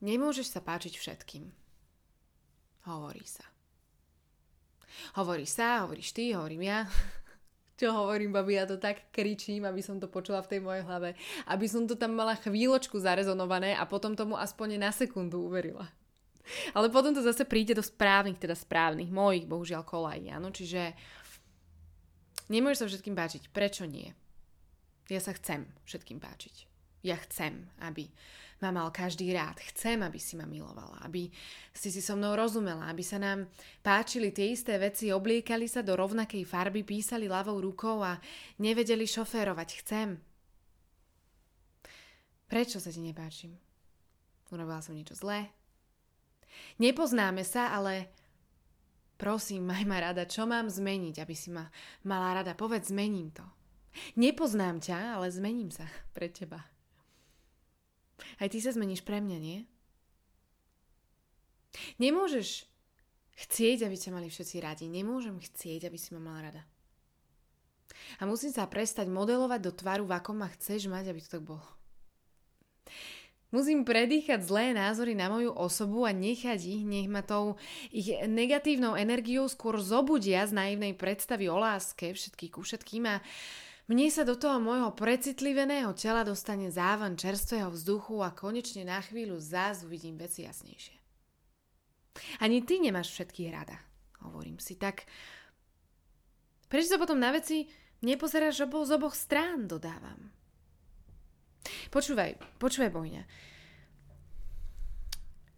nemôžeš sa páčiť všetkým. Hovorí sa. Hovorí sa, hovoríš ty, hovorím ja. Čo hovorím, babi, ja to tak kričím, aby som to počula v tej mojej hlave. Aby som to tam mala chvíľočku zarezonované a potom tomu aspoň na sekundu uverila. Ale potom to zase príde do správnych, teda správnych, mojich, bohužiaľ, kolají, áno. Čiže nemôžeš sa všetkým páčiť. Prečo nie? Ja sa chcem všetkým páčiť. Ja chcem, aby ma mal každý rád. Chcem, aby si ma milovala, aby si si so mnou rozumela, aby sa nám páčili tie isté veci, obliekali sa do rovnakej farby, písali ľavou rukou a nevedeli šoférovať. Chcem. Prečo sa ti nepáčim? Urobila som niečo zlé? Nepoznáme sa, ale prosím, maj ma rada, čo mám zmeniť, aby si ma mala rada. Povedz, zmením to. Nepoznám ťa, ale zmením sa pre teba. Aj ty sa zmeníš pre mňa, nie? Nemôžeš chcieť, aby ťa mali všetci radi. Nemôžem chcieť, aby si ma mala rada. A musím sa prestať modelovať do tvaru, v akom ma chceš mať, aby to tak bolo. Musím predýchať zlé názory na moju osobu a nechať ich, nech ma tou ich negatívnou energiou skôr zobudia z naivnej predstavy o láske všetkých ku všetkým a mne sa do toho môjho precitliveného tela dostane závan čerstvého vzduchu a konečne na chvíľu zás uvidím veci jasnejšie. Ani ty nemáš všetkých rada, hovorím si, tak prečo sa potom na veci nepozeráš obo z oboch strán, dodávam. Počúvaj, počúvaj, Bojňa.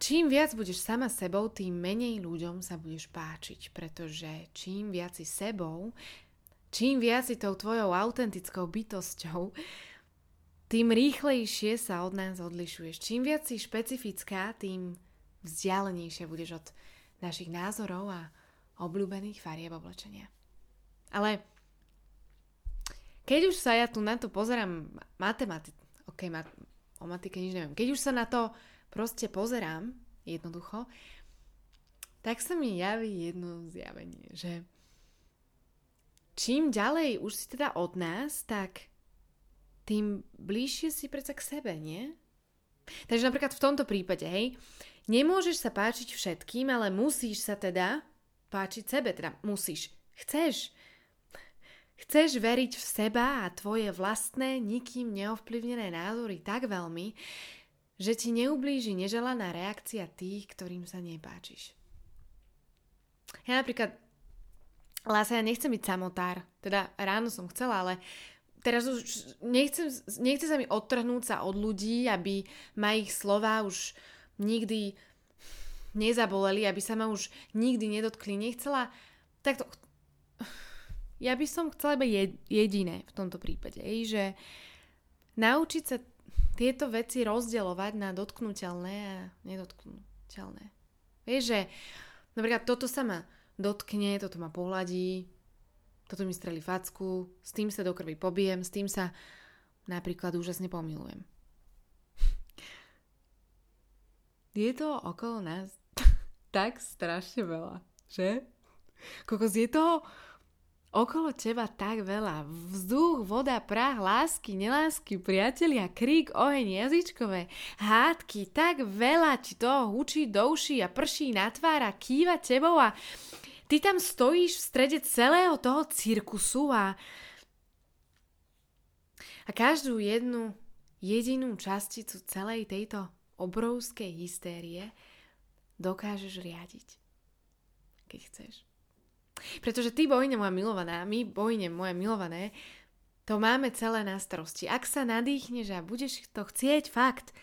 Čím viac budeš sama sebou, tým menej ľuďom sa budeš páčiť, pretože čím viac si sebou, Čím viac si tou tvojou autentickou bytosťou, tým rýchlejšie sa od nás odlišuješ. Čím viac si špecifická, tým vzdialenejšie budeš od našich názorov a obľúbených farieb oblečenia. Ale keď už sa ja tu na to pozerám matematicky, ok, mat- o matike nič neviem, keď už sa na to proste pozerám jednoducho, tak sa mi javí jedno zjavenie, že čím ďalej už si teda od nás, tak tým bližšie si predsa k sebe, nie? Takže napríklad v tomto prípade, hej, nemôžeš sa páčiť všetkým, ale musíš sa teda páčiť sebe, teda musíš, chceš. Chceš veriť v seba a tvoje vlastné, nikým neovplyvnené názory tak veľmi, že ti neublíži neželaná reakcia tých, ktorým sa nepáčiš. Ja napríklad Lása, ja nechcem byť samotár. Teda ráno som chcela, ale teraz už nechcem, nechce sa mi odtrhnúť sa od ľudí, aby ma ich slova už nikdy nezaboleli, aby sa ma už nikdy nedotkli. Nechcela takto... Ja by som chcela iba jediné v tomto prípade, že naučiť sa tieto veci rozdielovať na dotknutelné a nedotknutelné. Vieš, že napríklad toto sa ma dotkne, toto ma pohľadí, toto mi strelí facku, s tým sa do krvi pobijem, s tým sa napríklad úžasne pomilujem. Je to okolo nás tak strašne veľa, že? Kokos, je to Okolo teba tak veľa. Vzduch, voda, prach, lásky, nelásky, priatelia, krík, oheň, jazyčkové, hádky, tak veľa ti toho hučí do uší a prší na tvára, kýva tebou a ty tam stojíš v strede celého toho cirkusu a a každú jednu jedinú časticu celej tejto obrovskej hystérie dokážeš riadiť, keď chceš. Pretože ty, bojne moja milovaná, my, bojne moje milované, to máme celé na starosti. Ak sa nadýchneš a budeš to chcieť fakt,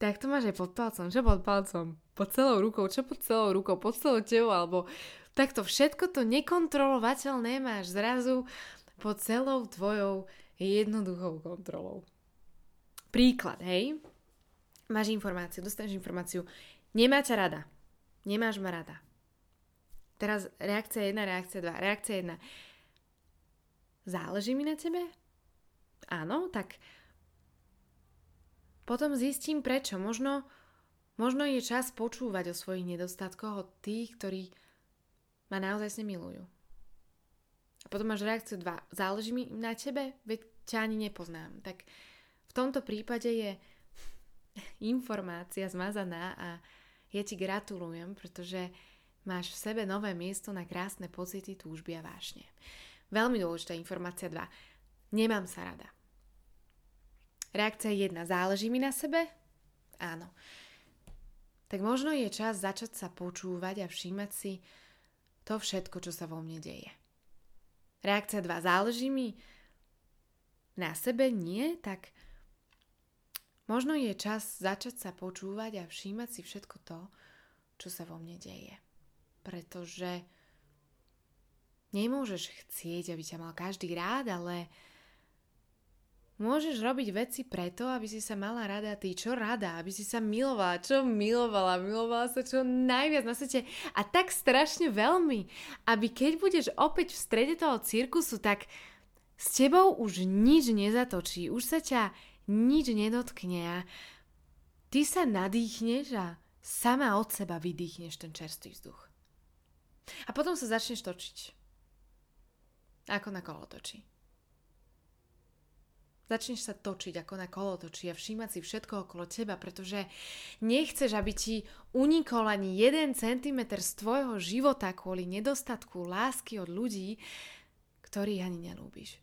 tak to máš aj pod palcom. Čo pod palcom? Pod celou rukou. Čo pod celou rukou? Pod celou tebou? Alebo takto všetko to nekontrolovateľné máš zrazu pod celou tvojou jednoduchou kontrolou. Príklad, hej? Máš informáciu, dostaneš informáciu. Nemá ťa rada. Nemáš ma rada. Teraz reakcia 1, reakcia 2. Reakcia 1. Záleží mi na tebe? Áno, tak potom zistím prečo. Možno, možno je čas počúvať o svojich nedostatkoch od tých, ktorí ma naozaj milujú. A potom máš reakciu 2. Záleží mi na tebe? Veď ťa ani nepoznám. Tak v tomto prípade je informácia zmazaná a ja ti gratulujem, pretože máš v sebe nové miesto na krásne pocity, túžby a vášne. Veľmi dôležitá informácia 2. Nemám sa rada. Reakcia 1. Záleží mi na sebe? Áno. Tak možno je čas začať sa počúvať a všímať si to všetko, čo sa vo mne deje. Reakcia 2. Záleží mi na sebe? Nie? Tak možno je čas začať sa počúvať a všímať si všetko to, čo sa vo mne deje. Pretože nemôžeš chcieť, aby ťa mal každý rád, ale Môžeš robiť veci preto, aby si sa mala rada ty, čo rada, aby si sa milovala, čo milovala, milovala sa čo najviac na svete a tak strašne veľmi, aby keď budeš opäť v strede toho cirkusu, tak s tebou už nič nezatočí, už sa ťa nič nedotkne a ty sa nadýchneš a sama od seba vydýchneš ten čerstvý vzduch. A potom sa začneš točiť. Ako na kolotoči. Začneš sa točiť ako na kolotoči a všímať si všetko okolo teba, pretože nechceš, aby ti unikol ani jeden centimetr z tvojho života kvôli nedostatku lásky od ľudí, ktorých ani nelúbiš.